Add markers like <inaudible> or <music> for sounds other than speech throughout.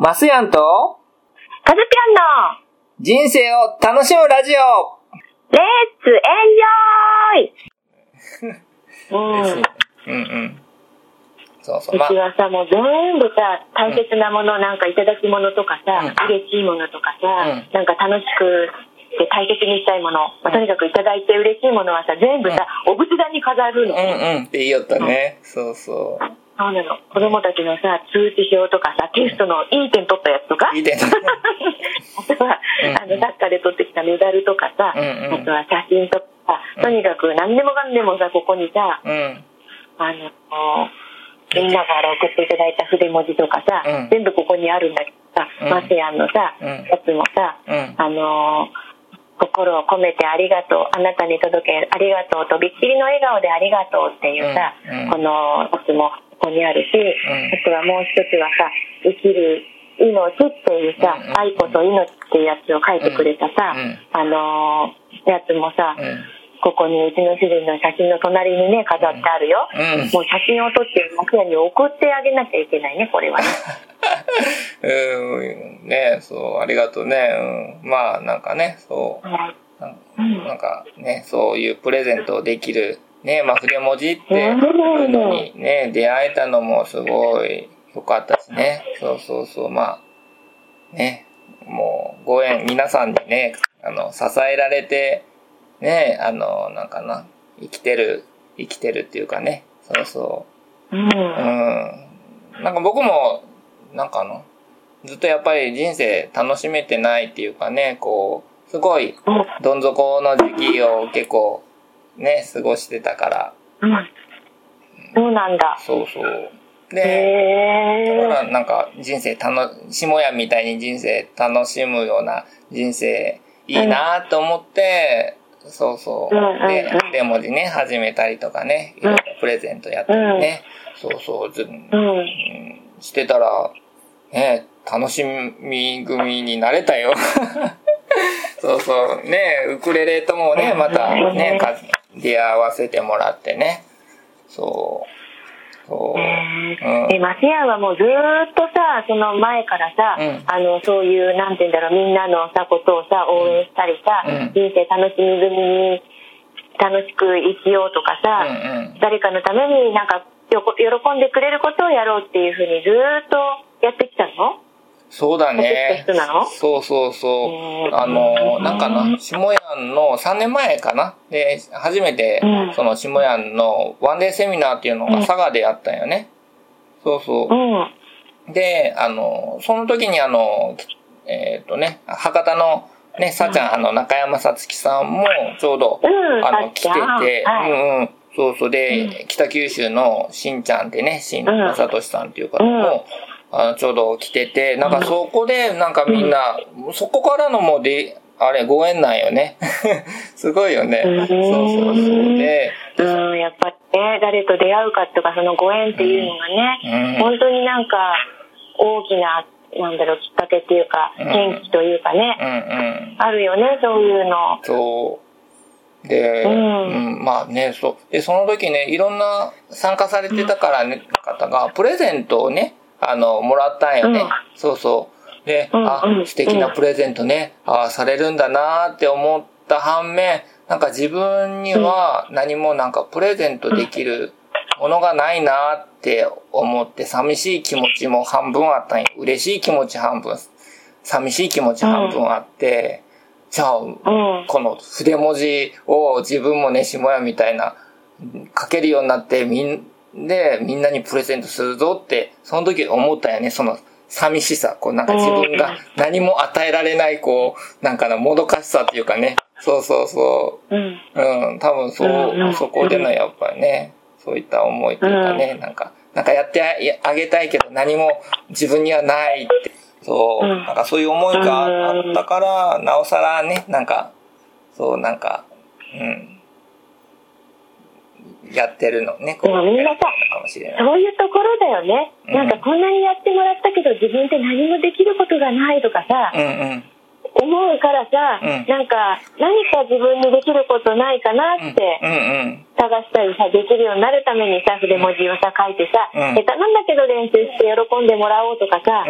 マスヤンと、カズピ人生を楽しむラジオョンの、レッツエンジョイ <laughs> うん。うんうん。そうそう。まうちはさ、もう全部さ、大切なもの、なんかいただき物とかさ、うん嬉しいものとかさ、うんなんか楽しくて大切にしたいもの、まあ、とにかくいただいて嬉しいものはさ、全部さ、お仏壇に飾るの。うんうんって言いよったね。そうそう。そうなの。子供たちのさ、通知表とかさ、テストのいい点取ったやつとか、いい点 <laughs> あとは、うん。あの、サッカーで取ってきたメダルとかさ、うんうん。あとは写真とかさ、とにかく何でもかんでもさ、ここにさ、うん。あの、みんなから送っていただいた筆文字とかさ、うん。全部ここにあるんだけどさ、うん。マセヤンのさ、うん。やつもさ、うん。あの心を込めてありがとう、あなたに届けありがとうと、びっきりの笑顔でありがとうっていうさ、うん。うん。このやつもここにあるし、んあとはもう一つはさ、生きる命っていうさ、うんうん愛こそ命っていうやつを書いてくれたさ、うんあのやつもさ、うん。ここにうちの主人の写真の隣にね、飾ってあるよ。うんもう写真を撮って、マクヤに送ってあげなきゃいけないね、これはね。<laughs> うん。ねそう、ありがとうね。うん。まあ、なんかね、そう。なんなんかね、そういうプレゼントをできる、ね、まあ、筆文字っていうのにね、出会えたのもすごい良かったしね。そうそうそう、まあ、ね、もう、ご縁、皆さんにね、あの、支えられて、ね、あの、なんかな、生きてる、生きてるっていうかね、そうそう。うん。うん。なんか僕も、なんかあの、ずっとやっぱり人生楽しめてないっていうかね、こう、すごい、どん底の時期を結構、ね、過ごしてたから、うん。そうなんだ。そうそう。へで、だかえ。らなんか人生楽、下屋みたいに人生楽しむような人生いいなと思って、そうそう。うんうんでうん、絵文字ね、始めたりとかね、いろいろプレゼントやったりね、そうそう、ずうん。うんしてたら、ね、楽しみ組になれたよ。<laughs> そうそう。ね、ウクレレともね、またね、か出会わせてもらってね。そう。そう。うんえ、マセヤンはもうずーっとさ、その前からさ、うんあの、そういう、なんて言うんだろう、みんなのさ、ことをさ、応援したりさ、うん人生楽しみ組に楽しく生きようとかさ、うんうん誰かのためになんか喜んでくれることをやろうっていうふうにずーっとやってきたの？そうだね。そうそうそうう。んあの、なんかな、下屋の3年前かな？で、初めてうん、その下屋のワンデーセミナーっていうのが佐賀でやったんよね。そうそうう。ん。で、あの、その時にあの、えっ、とね、博多のね、さちゃん、あの、中山さつきさんもちょうど、うんあの、来てて、はいうんうん。そうそうで、北九州のしんちゃんってね、しんまさとしさんっていう方も、あの、ちょうど来てて、なんかそこで、なんかみんな、そこからのもうで、あれ、ご縁なんよね。<laughs> すごいよね。うんそうそうそう。で、うん、やっぱりね、誰と出会うかとか、そのご縁っていうのがね、うん本当になんか、大きな、なんだろう、きっかけっていうか、うん転機というかね、うんうん。あるよね、そういうの。そう。で、ううんん、まあね、そう。で、その時ね、いろんな参加されてたからね、方が、プレゼントをね、あの、もらったんよね。うんそうそう。で、うんあう、ん素敵なプレゼントね、あされるんだなって思った反面、なんか自分には何もなんかプレゼントできるものがないなって思って、寂しい気持ちも半分あったんよ。嬉しい気持ち半分、寂しい気持ち半分あって、じゃあ、うん。この筆文字を自分もね、下屋みたいな、書けるようになって、みん、で、みんなにプレゼントするぞって、その時思ったよね、その寂しさ、こうなんか自分が何も与えられない、こう、なんかな、もどかしさっていうかね、そうそうそう。ん。う、うん、多分そうう、んそこでのやっぱりね、そういった思いっていうかね、なんか、なんかやってああげたいけど何も自分にはないって、そう、うん。なんかそういう思いがあったから、なおさらね、なんか、そう、なんか、うん、やってるのね、こでもみんなさ。そういうところだよね。うんなんかこんなにやってもらったけど自分って何もできることがないとかさ、うんうん。思うからさ、うんなんか何か自分にできることないかなうんってうん探したりさ、できるようになるためにさ、筆文字をさ、書いてさ、うん下手なんだけど練習して喜んでもらおうとかさ。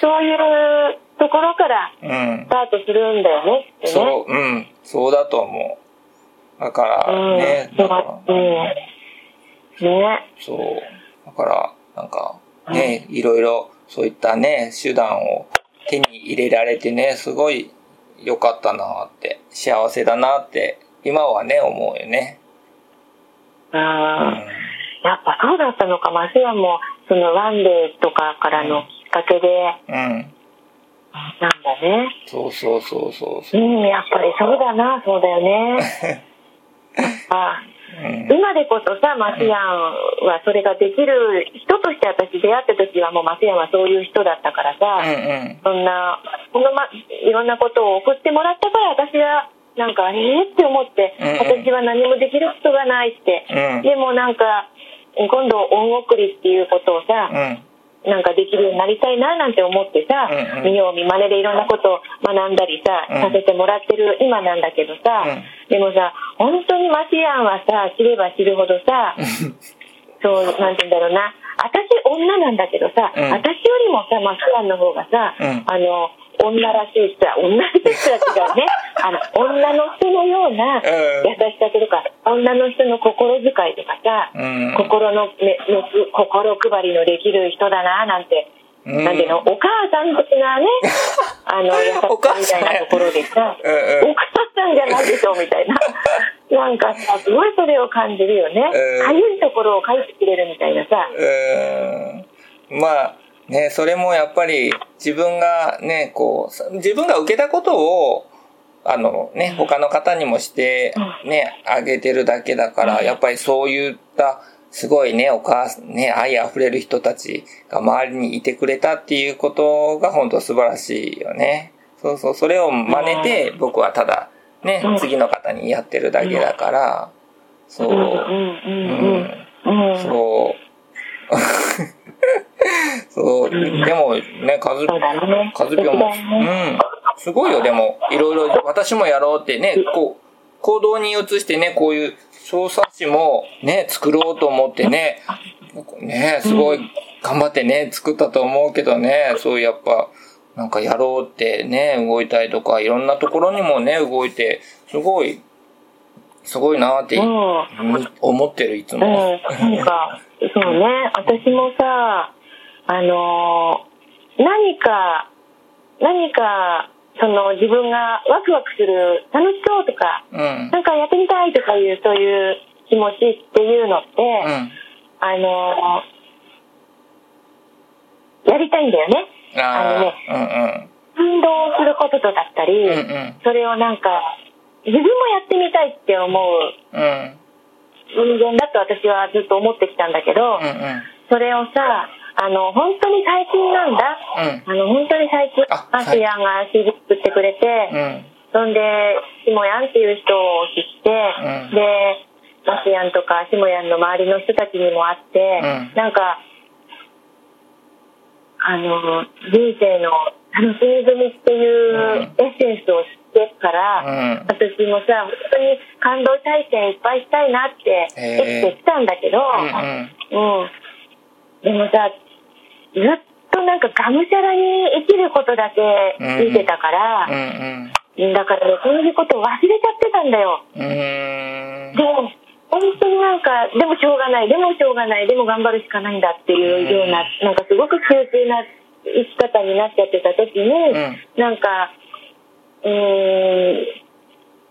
そういうところからうんス。タートするんだよねってね。そう、うん。そうだと思う。だから、ね、うん。だから、うん。ね。そう。だから、なんか、ね、いろいろ、そういったね、手段を手に入れられてね、すごい良かったなって、幸せだなって、今はね、思うよね。うん。うん。やっぱそうだったのか。マスヤも、そのワンデーとかからのきっかけで、うん。なんだね。そうそうそうそうそうう。ん、やっぱりそうだな、そうだよね。<laughs> あうん。今でこそさ、マスヤンはそれができる人として私出会った時はもうマスヤンはそういう人だったからうさ、んうん。そんな、このま、いろんなことを送ってもらったから私はなんか、えーって思って、私は何もできることがないって。うんでもなんか、今度恩送りっていうことをさ、うん。なんかできるようになりたいななんて思ってさ、うんうん。見よう見まねでいろんなことを学んだりさ、うん。させてもらってる今なんだけどさ、うん。でもさ、本当にマシアンはさ、知れば知るほどさ、そう、なんて言うんだろうな、私女なんだけどさ、うん。私よりもさ、マシアンの方がさ、うん。あの、女らしいさ、女らしい人は違うね。<laughs> あの、女の人のようなうん優しさとか、女の人の心遣いとかさ、うん。心の、ね、熱心配りのできる人だななんて、うん。なんていうの？お母さん的なね <laughs> あの優しさみたいなところでさうん。母さんじゃないでしょみたいな。<laughs> なんかさすごいそれを感じるよね。うんかゆいところを書いてくれるみたいなさ。まあね、それもやっぱり自分がね、こう、自分が受けたことを、あのね、他の方にもしてね、あげてるだけだから、やっぱりそういった、すごいね、お母さん、ね、愛あふれる人たちが周りにいてくれたっていうことが本当素晴らしいよね。そうそう、それを真似て僕はただねうん、次の方にやってるだけだから、そう。うん。そう。そう。でもね、カズ、そうだねカズピョンも、うん。すごいよ、でも、いろいろ、私もやろうってね、こう、行動に移してね、こういう小冊子もね、作ろうと思ってね、ね、すごい頑張ってね、作ったと思うけどね、そうやっぱ、なんかやろうってね、動いたりとか、いろんなところにもね、動いて、すごい、すごいなってうん思ってる、いつうん、も。なんか、そうね、私もさ、あのー何か、何か、その自分がワクワクする、楽しそうとか、うん。なんかやってみたいとかいう、そういう気持ちっていうのって、うん。あのーやりたいんだよね。あのねあ運動することとだったり、うんうんそれをなんか、自分もやってみたいって思う。人間だと私はずっと思ってきたんだけど、うんうん。それをさ、あの、本当に最近なんだ。うん。あの、本当に最近あ、マスヤンが CD 作ってくれて、うん。そんで、シモヤンっていう人を知って、うん。で、マスヤンとかシモヤンの周りの人たちにも会って、うん。なんか、あの、人生の楽しみ組っていうエッセンスを知ってから、うん。私もさ、本当に感動体験いっぱいしたいなってできてきたんだけど、うん。うん。でもさ、ずっとなんかがむしゃらに生きることだけ見てたから、うんだからね、そういうことを忘れちゃってたんだよ。うん。うん。でも、本当になんか、でもしょうがない、でもしょうがない、でも頑張るしかないんだっていうような、なんかすごく急性な生き方になっちゃってた時に、んなんか、うーん、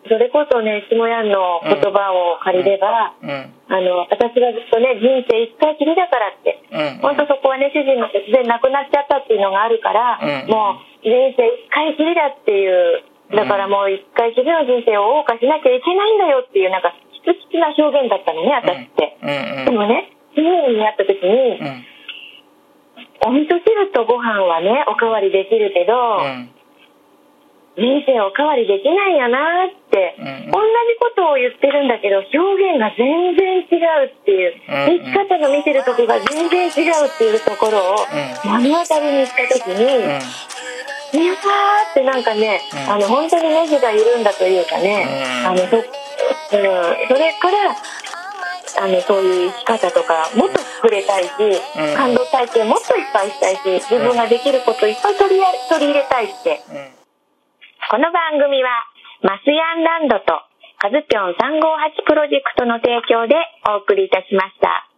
それこそね、下屋の言葉を借りれば、うん。あの、私がずっとね、人生一回きりだからって、うん。本当そこはね、主人が突然亡くなっちゃったっていうのがあるから、うんもう人生一回きりだっていう、だからもう一回きりの人生を謳歌しなきゃいけないんだよっていう、なんか、きつきつな表現だったのね、私って。うん。でもね、主人に会った時に、うん。お味噌汁とご飯はね、おかわりできるけど、うん。人生おかわりできないよなって、うん同じことを言ってるんだけど、表現が全然違うっていう、うん生き方の見てるとこが全然違うっていうところを目の当たりにした時に、うん。やったーってなんかね、うん。あの本当にネジが緩んだというかね、うん。あのそ,、うん、それからあのそういう生き方とかもっと触れたいし、うん。感動体験もっといっぱいしたいし自分ができることいっぱい取り取り入れたいって、うん、この番組はマスヤンランドとカズピョン358プロジェクトの提供でお送りいたしました。